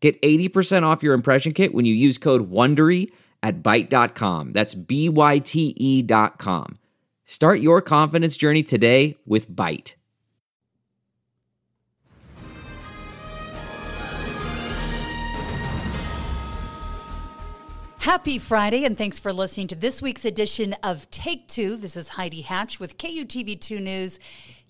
Get 80% off your impression kit when you use code WONDERY at Byte.com. That's B-Y-T-E dot com. Start your confidence journey today with Byte. Happy Friday, and thanks for listening to this week's edition of Take Two. This is Heidi Hatch with KUTV2 News.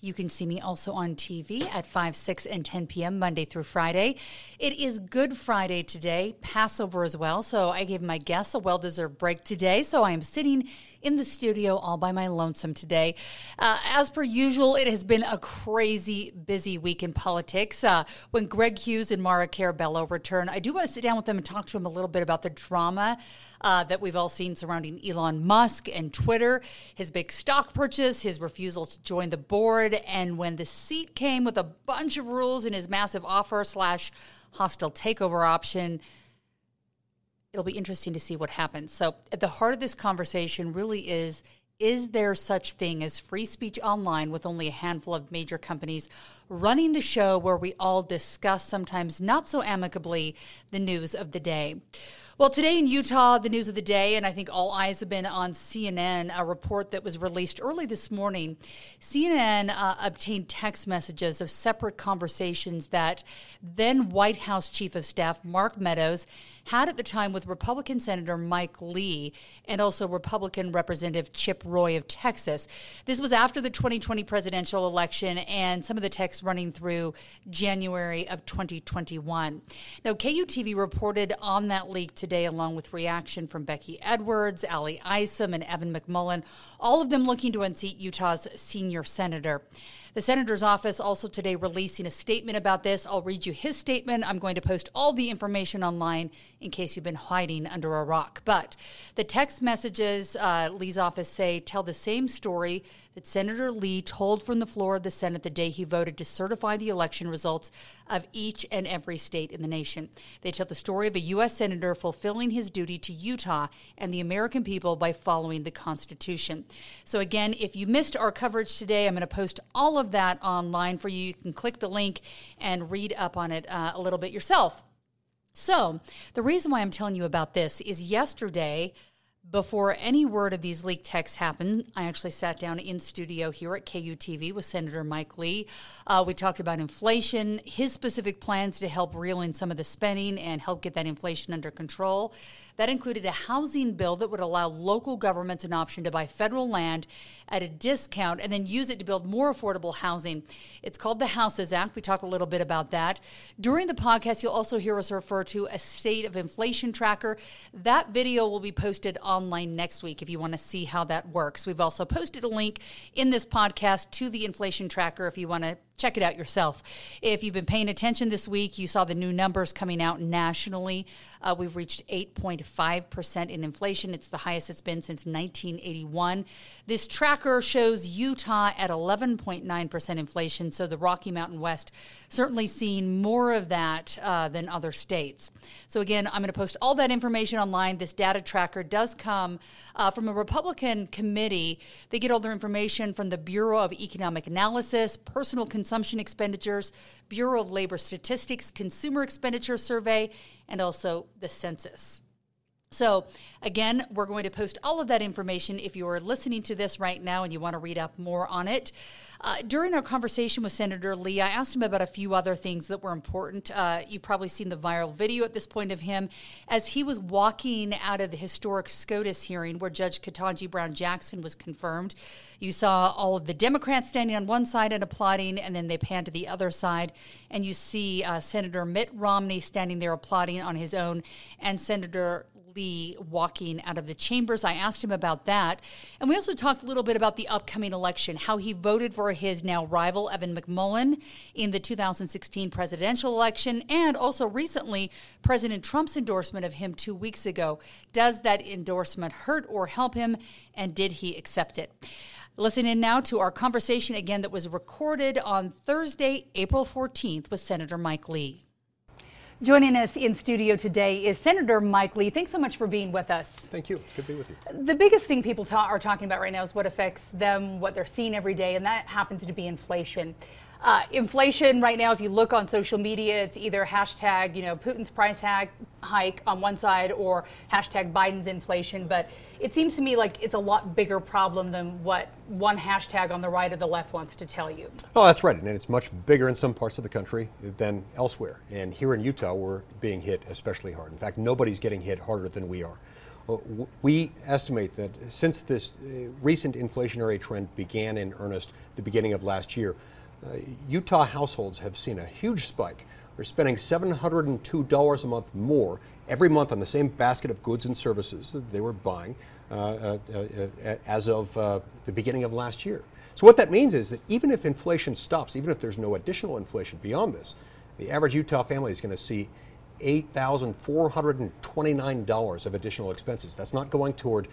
You can see me also on TV at 5, 6, and 10 p.m. Monday through Friday. It is Good Friday today, Passover as well. So I gave my guests a well deserved break today. So I am sitting in the studio all by my lonesome today. Uh, as per usual, it has been a crazy busy week in politics. Uh, when Greg Hughes and Maura Carabello return, I do want to sit down with them and talk to them a little bit about the drama uh, that we've all seen surrounding Elon Musk and Twitter, his big stock purchase, his refusal to join the board, and when the seat came with a bunch of rules in his massive offer slash hostile takeover option. It'll be interesting to see what happens. So, at the heart of this conversation really is is there such thing as free speech online with only a handful of major companies running the show where we all discuss sometimes not so amicably the news of the day well, today in Utah, the news of the day, and I think all eyes have been on CNN, a report that was released early this morning. CNN uh, obtained text messages of separate conversations that then White House Chief of Staff Mark Meadows had at the time with Republican Senator Mike Lee and also Republican Representative Chip Roy of Texas. This was after the 2020 presidential election and some of the running through January of 2021. Now, KUTV reported on that leak today, along with reaction from Becky Edwards, Ali Isom, and Evan McMullin, all of them looking to unseat Utah's senior senator. The senator's office also today releasing a statement about this. I'll read you his statement. I'm going to post all the information online in case you've been hiding under a rock. But the text messages uh, Lee's office say tell the same story that Senator Lee told from the floor of the Senate the day he voted to certify the election results of each and every state in the nation. They tell the story of a U.S. Senator fulfilling his duty to Utah and the American people by following the Constitution. So, again, if you missed our coverage today, I'm going to post all of that online for you. You can click the link and read up on it uh, a little bit yourself. So, the reason why I'm telling you about this is yesterday, before any word of these leaked texts happened, I actually sat down in studio here at KUTV with Senator Mike Lee. Uh, we talked about inflation, his specific plans to help reel in some of the spending and help get that inflation under control. That included a housing bill that would allow local governments an option to buy federal land at a discount and then use it to build more affordable housing. It's called the Houses Act. We talk a little bit about that. During the podcast, you'll also hear us refer to a state of inflation tracker. That video will be posted online next week if you want to see how that works. We've also posted a link in this podcast to the inflation tracker if you want to check it out yourself. If you've been paying attention this week, you saw the new numbers coming out nationally. Uh, we've reached 8.5% in inflation. It's the highest it's been since 1981. This tracker shows Utah at 11.9% inflation, so the Rocky Mountain West certainly seeing more of that uh, than other states. So, again, I'm going to post all that information online. This data tracker does come uh, from a Republican committee. They get all their information from the Bureau of Economic Analysis, personal consumption expenditures, Bureau of Labor Statistics, Consumer Expenditure Survey, and also the census. So, again, we're going to post all of that information if you are listening to this right now and you want to read up more on it. Uh, during our conversation with Senator Lee, I asked him about a few other things that were important. Uh, you've probably seen the viral video at this point of him as he was walking out of the historic SCOTUS hearing where Judge Ketanji Brown Jackson was confirmed. You saw all of the Democrats standing on one side and applauding, and then they pan to the other side, and you see uh, Senator Mitt Romney standing there applauding on his own, and Senator completely walking out of the chambers. I asked him about that. And we also talked a little bit about the upcoming election, how he voted for his now rival, Evan McMullin, in the 2016 presidential election, and also recently, President Trump's endorsement of him two weeks ago. Does that endorsement hurt or help him? And did he accept it? Listen in now to our conversation again that was recorded on Thursday, April 14th with Senator Mike Lee. Joining us in studio today is Senator Mike Lee. Thanks so much for being with us. Thank you. It's good to be with you. The biggest thing people ta- are talking about right now is what affects them, what they're seeing every day, and that happens to be inflation. Uh, inflation right now, if you look on social media, it's either hashtag, you know, Putin's price hike, hike on one side or hashtag Biden's inflation. But it seems to me like it's a lot bigger problem than what one hashtag on the right or the left wants to tell you. Oh, that's right. And it's much bigger in some parts of the country than elsewhere. And here in Utah, we're being hit especially hard. In fact, nobody's getting hit harder than we are. Uh, we estimate that since this uh, recent inflationary trend began in earnest the beginning of last year, uh, Utah households have seen a huge spike. They're spending $702 a month more every month on the same basket of goods and services that they were buying uh, uh, uh as of uh, the beginning of last year. So, what that means is that even if inflation stops, even if there's no additional inflation beyond this, the average Utah family is going to see $8,429 of additional expenses. That's not going toward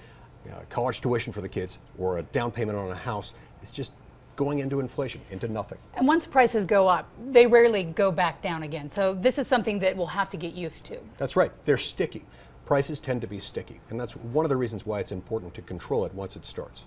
uh, college tuition for the kids or a down payment on a house. It's just going into inflation, into nothing. And once prices go up, they rarely go back down again. So this is something that we'll have to get used to. That's right. They're sticky. Prices tend to be sticky. And that's one of the reasons why it's important to control it once it starts.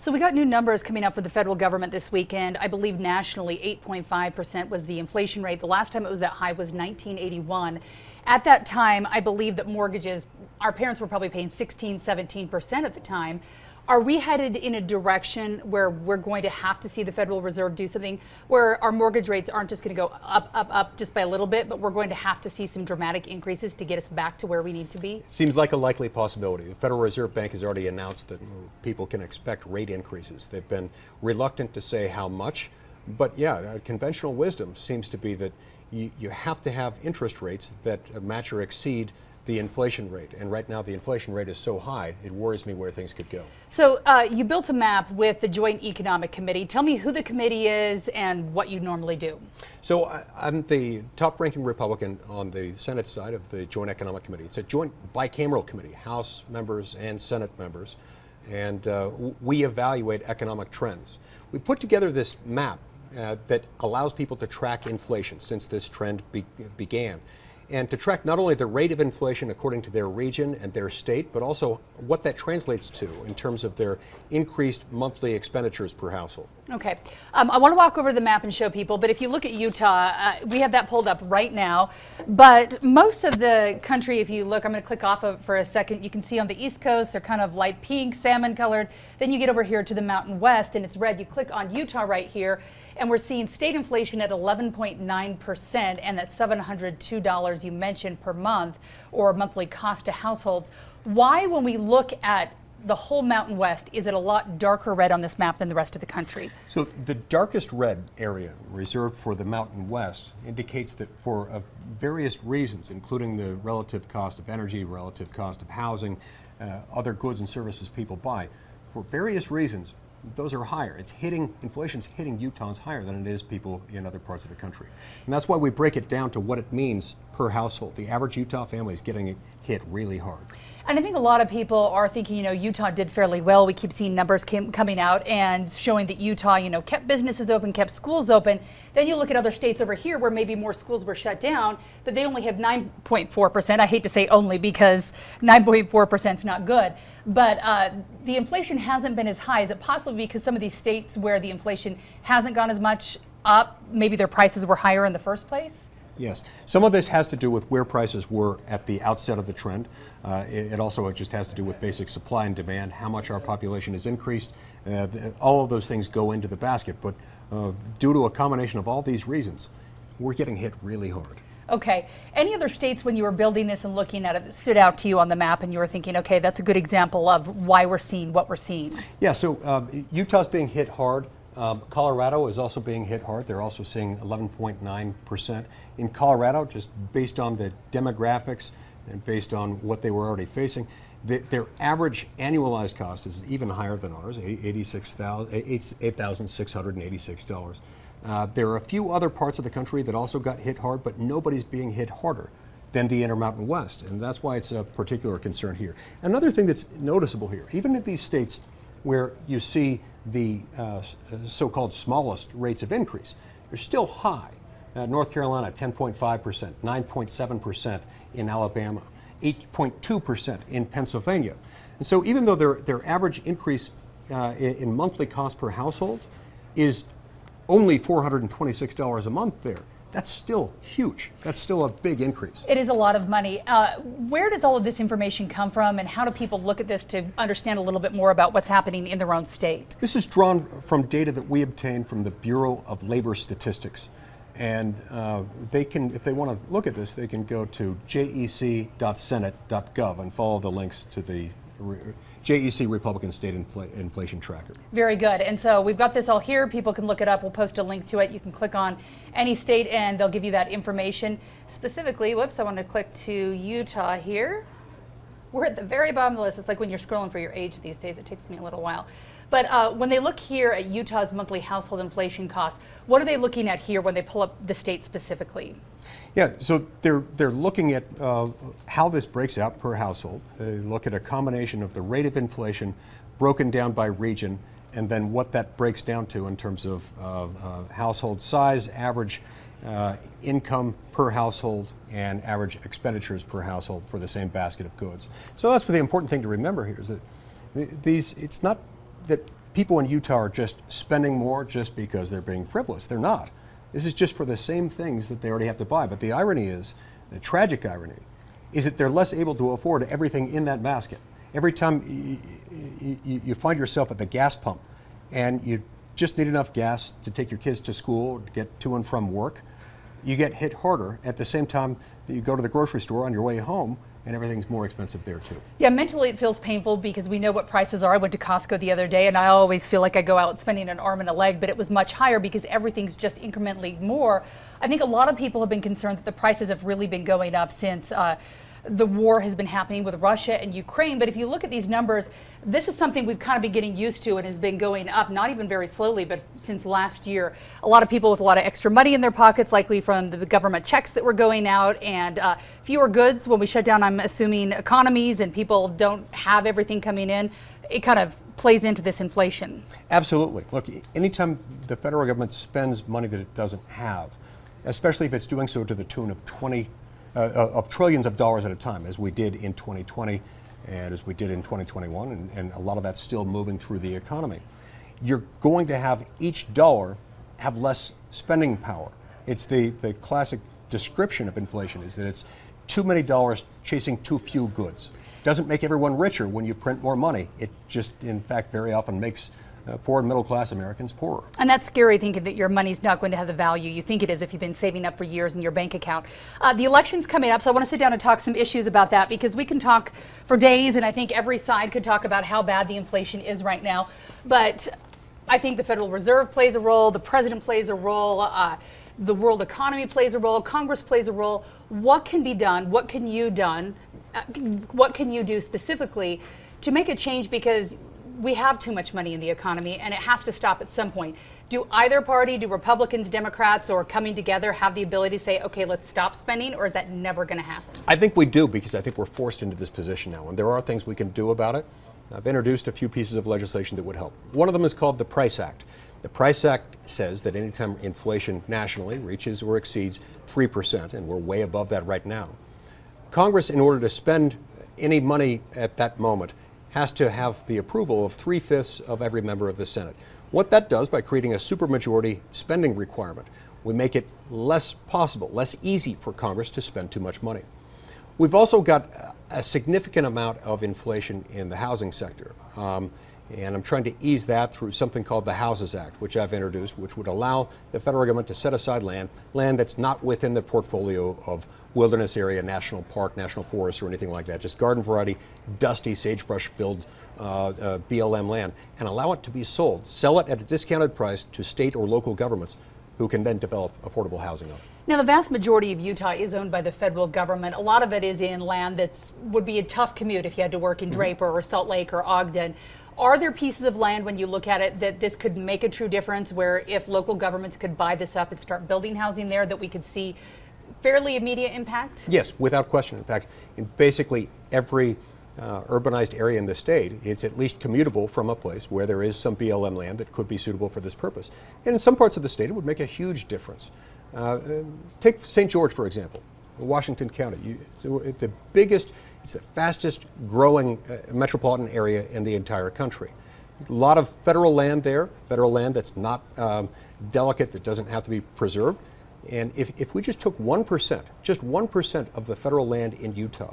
So we got new numbers coming up for the federal government this weekend. I believe nationally 8.5% was the inflation rate. The last time it was that high was 1981. At that time, I believe that mortgages, our parents were probably paying 16, 17% at the time. Are we headed in a direction where we're going to have to see the Federal Reserve do something where our mortgage rates aren't just going to go up, up, up just by a little bit, but we're going to have to see some dramatic increases to get us back to where we need to be? Seems like a likely possibility. The Federal Reserve Bank has already announced that people can expect rate increases. They've been reluctant to say how much, but yeah, uh, conventional wisdom seems to be that you, you have to have interest rates that match or exceed the inflation rate. And right now, the inflation rate is so high, it worries me where things could go. So, uh, you built a map with the Joint Economic Committee. Tell me who the committee is and what you normally do. So, I'm the top ranking Republican on the Senate side of the Joint Economic Committee. It's a joint bicameral committee, House members and Senate members. And uh, we evaluate economic trends. We put together this map uh, that allows people to track inflation since this trend be- began and to track not only the rate of inflation according to their region and their state, but also what that translates to in terms of their increased monthly expenditures per household. Okay. Um, I want to walk over the map and show people, but if you look at Utah, uh, we have that pulled up right now. But most of the country, if you look, I'm going to click off of for a second, you can see on the East Coast, they're kind of light pink, salmon colored. Then you get over here to the Mountain West and it's red. You click on Utah right here, and we're seeing state inflation at 11.9%, and that $702 you mentioned per month or monthly cost to households. Why, when we look at the whole Mountain West, is it a lot darker red on this map than the rest of the country? So the darkest red area reserved for the Mountain West indicates that for uh, various reasons, including the relative cost of energy, relative cost of housing, uh, other goods and services people buy, for various reasons, those are higher. It's hitting, inflation's hitting Utahns higher than it is people in other parts of the country. And that's why we break it down to what it means per household. The average Utah family is getting hit really hard. And I think a lot of people are thinking, you know, Utah did fairly well. We keep seeing numbers came, coming out and showing that Utah, you know, kept businesses open, kept schools open. Then you look at other states over here where maybe more schools were shut down, but they only have 9.4%. I hate to say only because 9.4% is not good. But uh, the inflation hasn't been as high. Is it possibly because some of these states where the inflation hasn't gone as much up, maybe their prices were higher in the first place? Yes. Some of this has to do with where prices were at the outset of the trend. Uh, it, it, also just has to do with basic supply and demand, how much our population has increased. Uh, all of those things go into the basket. But uh, due to a combination of all these reasons, we're getting hit really hard. Okay. Any other states, when you were building this and looking at it, stood out to you on the map and you were thinking, okay, that's a good example of why we're seeing what we're seeing? Yeah, so um, Utah's being hit hard. Um, Colorado is also being hit hard. They're also seeing 11.9%. In Colorado, just based on the demographics, and based on what they were already facing. The, their average annualized cost is even higher than ours, $8,686. Uh, there are a few other parts of the country that also got hit hard, but nobody's being hit harder than the Intermountain West, and that's why it's a particular concern here. Another thing that's noticeable here, even in these states where you see the uh, so-called smallest rates of increase, they're still high. Uh, North Carolina, 10.5%, 9.7% in Alabama, 8.2% in Pennsylvania. And so even though their, their average increase uh, in monthly cost per household is only $426 a month there, that's still huge. That's still a big increase. It is a lot of money. Uh, where does all of this information come from, and how do people look at this to understand a little bit more about what's happening in their own state? This is drawn from data that we obtain from the Bureau of Labor Statistics. And uh, they can, if they want to look at this, they can go to jec.senate.gov and follow the links to the JEC Republican State Infl- Inflation Tracker. Very good. And so we've got this all here. People can look it up. We'll post a link to it. You can click on any state and they'll give you that information. Specifically, whoops, I want to click to Utah here. We're at the very bottom of the list. It's like when you're scrolling for your age these days, it takes me a little while. But uh, when they look here at Utah's monthly household inflation costs, what are they looking at here when they pull up the state specifically? Yeah, so they're they're looking at uh, how this breaks out per household. They look at a combination of the rate of inflation broken down by region, and then what that breaks down to in terms of uh, household size, average uh, income per household, and average expenditures per household for the same basket of goods. So that's the important thing to remember here is that these it's not that people in Utah are just spending more just because they're being frivolous. They're not. This is just for the same things that they already have to buy. But the irony is, the tragic irony, is that they're less able to afford everything in that basket. Every time you, you, you find yourself at the gas pump and you just need enough gas to take your kids to school, to get to and from work, you get hit harder at the same time that you go to the grocery store on your way home and everything's more expensive there too. Yeah, mentally it feels painful because we know what prices are. I went to Costco the other day and I always feel like I go out spending an arm and a leg, but it was much higher because everything's just incrementally more. I think a lot of people have been concerned that the prices have really been going up since. Uh, the war has been happening with Russia and Ukraine. But if you look at these numbers, this is something we've kind of been getting used to and has been going up, not even very slowly, but since last year. A lot of people with a lot of extra money in their pockets, likely from the government checks that were going out, and uh, fewer goods. When we shut down, I'm assuming economies and people don't have everything coming in. It kind of plays into this inflation. Absolutely. Look, anytime the federal government spends money that it doesn't have, especially if it's doing so to the tune of 20 uh, of trillions of dollars at a time, as we did in 2020 and as we did in 2021, and, and a lot of that's still moving through the economy. You're going to have each dollar have less spending power. It's the, the classic description of inflation is that it's too many dollars chasing too few goods. Doesn't make everyone richer when you print more money. It just, in fact, very often makes uh, poor and middle class Americans poorer. And that's scary thinking that your money's not going to have the value you think it is if you've been saving up for years in your bank account. Uh, the election's coming up, so I want to sit down and talk some issues about that because we can talk for days, and I think every side could talk about how bad the inflation is right now. But I think the Federal Reserve plays a role, the president plays a role. Uh, the world economy plays a role, Congress plays a role. What can be done? What can you done? Uh, what can you do specifically to make a change? Because we have too much money in the economy and it has to stop at some point. Do either party, do Republicans, Democrats, or coming together have the ability to say, okay, let's stop spending, or is that never going to happen? I think we do because I think we're forced into this position now, and there are things we can do about it. I've introduced a few pieces of legislation that would help. One of them is called the Price Act. The Price Act says that anytime inflation nationally reaches or exceeds 3%, and we're way above that right now, Congress, in order to spend any money at that moment, has to have the approval of three fifths of every member of the Senate. What that does by creating a supermajority spending requirement, we make it less possible, less easy for Congress to spend too much money. We've also got a significant amount of inflation in the housing sector. Um, and I'm trying to ease that through something called the Houses Act, which I've introduced, which would allow the federal government to set aside land, land that's not within the portfolio of wilderness area, national park, national forest, or anything like that, just garden variety, dusty, sagebrush filled uh, uh, BLM land, and allow it to be sold. Sell it at a discounted price to state or local governments who can then develop affordable housing on it. Now, the vast majority of Utah is owned by the federal government. A lot of it is in land that would be a tough commute if you had to work in mm-hmm. Draper or Salt Lake or Ogden. Are there pieces of land when you look at it that this could make a true difference where if local governments could buy this up and start building housing there, that we could see fairly immediate impact? Yes, without question. In fact, in basically every uh, urbanized area in the state, it's at least commutable from a place where there is some BLM land that could be suitable for this purpose. And in some parts of the state, it would make a huge difference. Uh, take St. George, for example, Washington County. You, the biggest, it's the fastest growing uh, metropolitan area in the entire country. A lot of federal land there, federal land that's not um, delicate, that doesn't have to be preserved. And if, if we just took 1%, just 1% of the federal land in Utah,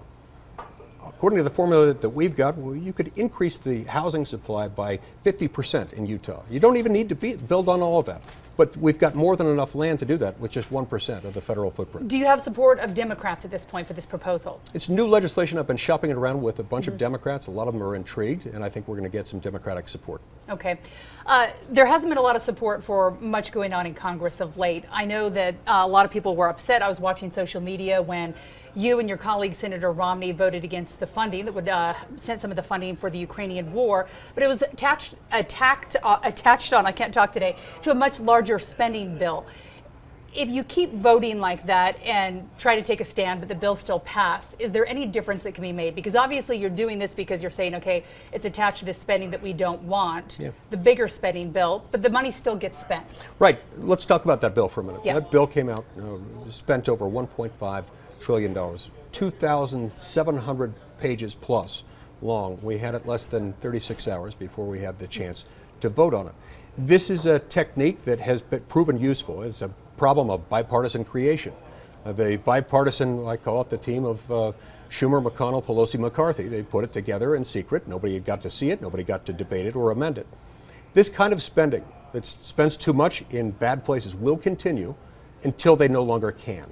according to the formula that we've got, well, you could increase the housing supply by 50% in Utah. You don't even need to be, build on all of that. But we've got more than enough land to do that with just 1% of the federal footprint. Do you have support of Democrats at this point for this proposal? It's new legislation. I've been shopping it around with a bunch mm-hmm. of Democrats. A lot of them are intrigued, and I think we're going to get some Democratic support. Okay. Uh, there hasn't been a lot of support for much going on in Congress of late. I know that uh, a lot of people were upset. I was watching social media when you and your colleague Senator Romney voted against the funding that would uh, send some of the funding for the Ukrainian war, but it was attached attacked uh, attached on I can't talk today to a much larger spending bill. If you keep voting like that and try to take a stand, but the bill still pass, is there any difference that can be made? Because obviously you're doing this because you're saying, okay, it's attached to this spending that we don't want, yeah. the bigger spending bill, but the money still gets spent. Right. Let's talk about that bill for a minute. Yeah. That bill came out, uh, spent over 1.5 trillion dollars, 2,700 pages plus long. We had it less than 36 hours before we had the chance to vote on it. This is a technique that has been proven useful. It's a problem of bipartisan creation. Uh, the bipartisan, I call it the team of uh, Schumer, McConnell, Pelosi, McCarthy. They put it together in secret. Nobody got to see it. Nobody got to debate it or amend it. This kind of spending that spends too much in bad places will continue until they no longer can.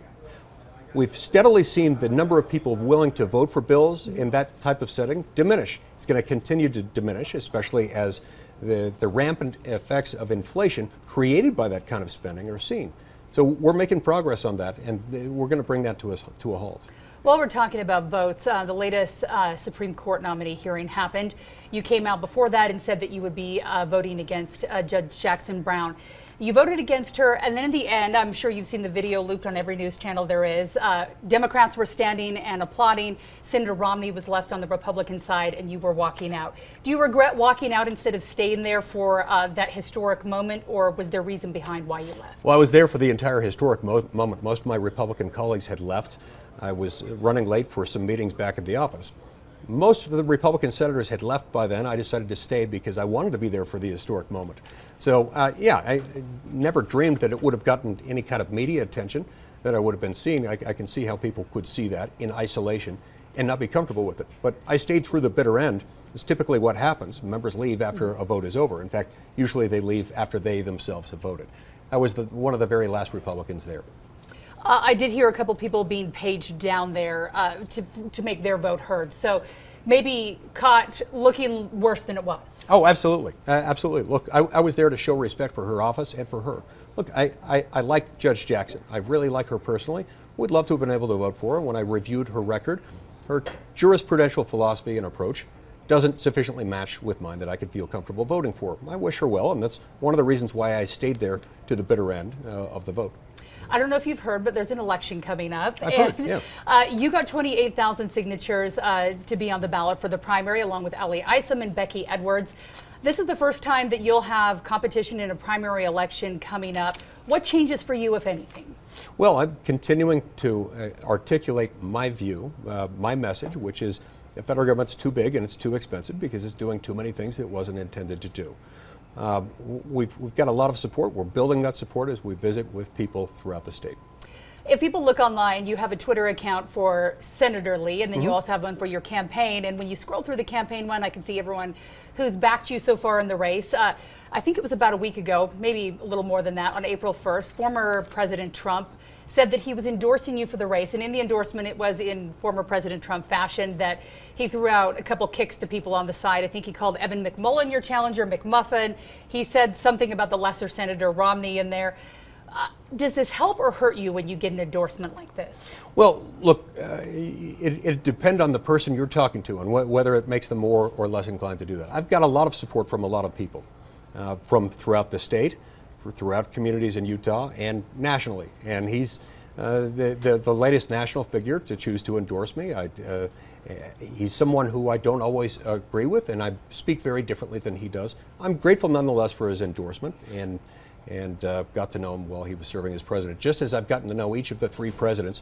We've steadily seen the number of people willing to vote for bills in that type of setting diminish. It's going to continue to diminish, especially as the, the rampant effects of inflation created by that kind of spending are seen. So we're making progress on that, and we're going to bring that to a, to a halt. While we're talking about votes, uh, the latest uh, Supreme Court nominee hearing happened. You came out before that and said that you would be uh, voting against uh, Judge Jackson Brown. You voted against her, and then in the end, I'm sure you've seen the video looped on every news channel there is. Uh, Democrats were standing and applauding. Senator Romney was left on the Republican side, and you were walking out. Do you regret walking out instead of staying there for uh, that historic moment, or was there reason behind why you left? Well, I was there for the entire historic mo- moment. Most of my Republican colleagues had left. I was running late for some meetings back at the office. Most of the Republican senators had left by then. I decided to stay because I wanted to be there for the historic moment. So, uh, yeah, I never dreamed that it would have gotten any kind of media attention that I would have been seeing. I, I, can see how people could see that in isolation and not be comfortable with it. But I stayed through the bitter end. It's typically what happens. Members leave after a vote is over. In fact, usually they leave after they themselves have voted. I was the, one of the very last Republicans there. Uh, I did hear a couple people being paged down there uh, to, to make their vote heard. So maybe caught looking worse than it was. Oh, absolutely. Uh, absolutely. Look, I, I, was there to show respect for her office and for her. Look, I, I, I like Judge Jackson. I really like her personally. Would love to have been able to vote for her. When I reviewed her record, her jurisprudential philosophy and approach doesn't sufficiently match with mine that I could feel comfortable voting for. I wish her well, and that's one of the reasons why I stayed there to the bitter end uh, of the vote. I don't know if you've heard, but there's an election coming up. I've and, yeah. Uh, you got 28,000 signatures uh, to be on the ballot for the primary, along with Ali Isom and Becky Edwards. This is the first time that you'll have competition in a primary election coming up. What changes for you, if anything? Well, I'm continuing to uh, articulate my view, uh, my message, which is the federal government's too big and it's too expensive because it's doing too many things it wasn't intended to do. Uh, we've, we've got a lot of support. We're building that support as we visit with people throughout the state. If people look online, you have a Twitter account for Senator Lee, and then mm-hmm. you also have one for your campaign. And when you scroll through the campaign one, I can see everyone who's backed you so far in the race. Uh, I think it was about a week ago, maybe a little more than that, on April 1st, former President Trump said that he was endorsing you for the race. And in the endorsement, it was in former President Trump fashion that he threw out a couple kicks to people on the side. I think he called Evan McMullin your challenger, McMuffin. He said something about the lesser Senator Romney in there. Uh, does this help or hurt you when you get an endorsement like this? Well, look, uh, it, it depends on the person you're talking to and wh- whether it makes them more or less inclined to do that. I've got a lot of support from a lot of people, uh, from throughout the state, throughout communities in Utah, and nationally. And he's uh, the, the, the, latest national figure to choose to endorse me. I, uh, he's someone who I don't always agree with, and I speak very differently than he does. I'm grateful nonetheless for his endorsement, and and uh, got to know him while he was serving as president, just as I've gotten to know each of the three presidents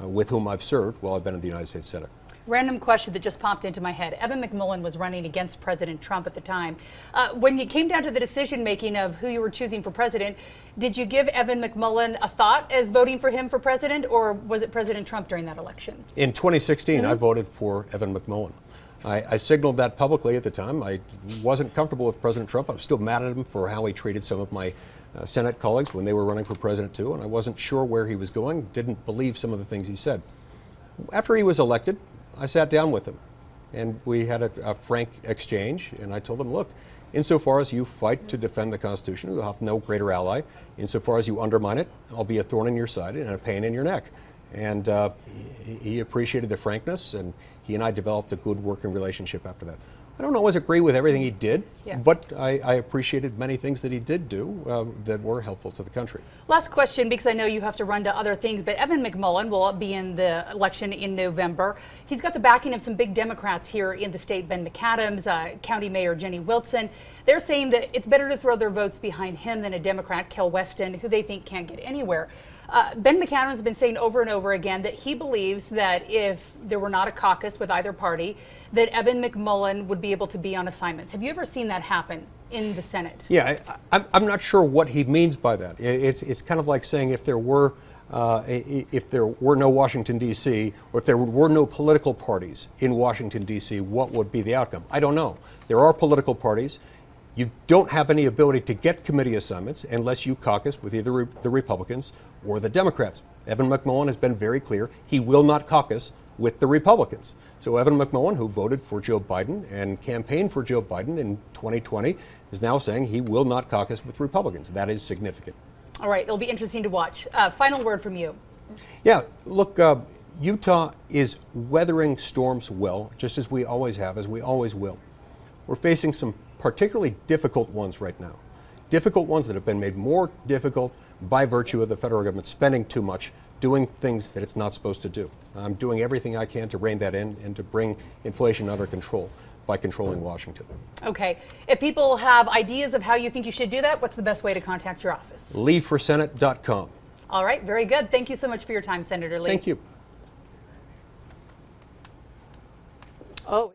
uh, with whom I've served while I've been in the United States Senate. Random question that just popped into my head. Evan McMullin was running against President Trump at the time. Uh, when you came down to the decision making of who you were choosing for president, did you give Evan McMullin a thought as voting for him for president, or was it President Trump during that election? In 2016, mm-hmm. I voted for Evan McMullin. I, I, signaled that publicly at the time. I wasn't comfortable with President Trump. I was still mad at him for how he treated some of my uh, Senate colleagues when they were running for president too, and I wasn't sure where he was going, didn't believe some of the things he said. After he was elected, I sat down with him and we had a, a frank exchange, and I told him, look, insofar as you fight to defend the Constitution, you'll have no greater ally. Insofar as you undermine it, I'll be a thorn in your side and a pain in your neck. And uh, he, he appreciated the frankness, and he and I developed a good working relationship after that. I don't always agree with everything he did, yeah. but I, I, appreciated many things that he did do uh, that were helpful to the country. Last question, because I know you have to run to other things, but Evan McMullin will be in the election in November. He's got the backing of some big Democrats here in the state Ben McAdams, uh, County Mayor Jenny Wilson. They're saying that it's better to throw their votes behind him than a Democrat, Kael Weston, who they think can't get anywhere. Uh, ben McAdams has been saying over and over again that he believes that if there were not a caucus with either party, that Evan McMullin would be able to be on assignments. Have you ever seen that happen in the Senate? Yeah, I, am not sure what he means by that. It's, it's kind of like saying if there were. Uh, if there were no Washington, D.C., or if there were no political parties in Washington, D.C., what would be the outcome? I don't know. There are political parties. You don't have any ability to get committee assignments unless you caucus with either the Republicans or the Democrats. Evan McMullin has been very clear he will not caucus with the Republicans. So Evan McMullin, who voted for Joe Biden and campaigned for Joe Biden in 2020, is now saying he will not caucus with Republicans. That is significant. All right, it'll be interesting to watch. Uh, final word from you. Yeah, look, uh, Utah is weathering storms well, just as we always have, as we always will. We're facing some particularly difficult ones right now. Difficult ones that have been made more difficult by virtue of the federal government spending too much, doing things that it's not supposed to do. I'm doing everything I can to rein that in and to bring inflation under control by controlling Washington. Okay. If people have ideas of how you think you should do that, what's the best way to contact your office? LeeForSenate.com. All right, very good. Thank you so much for your time, Senator Lee. Thank you. Oh.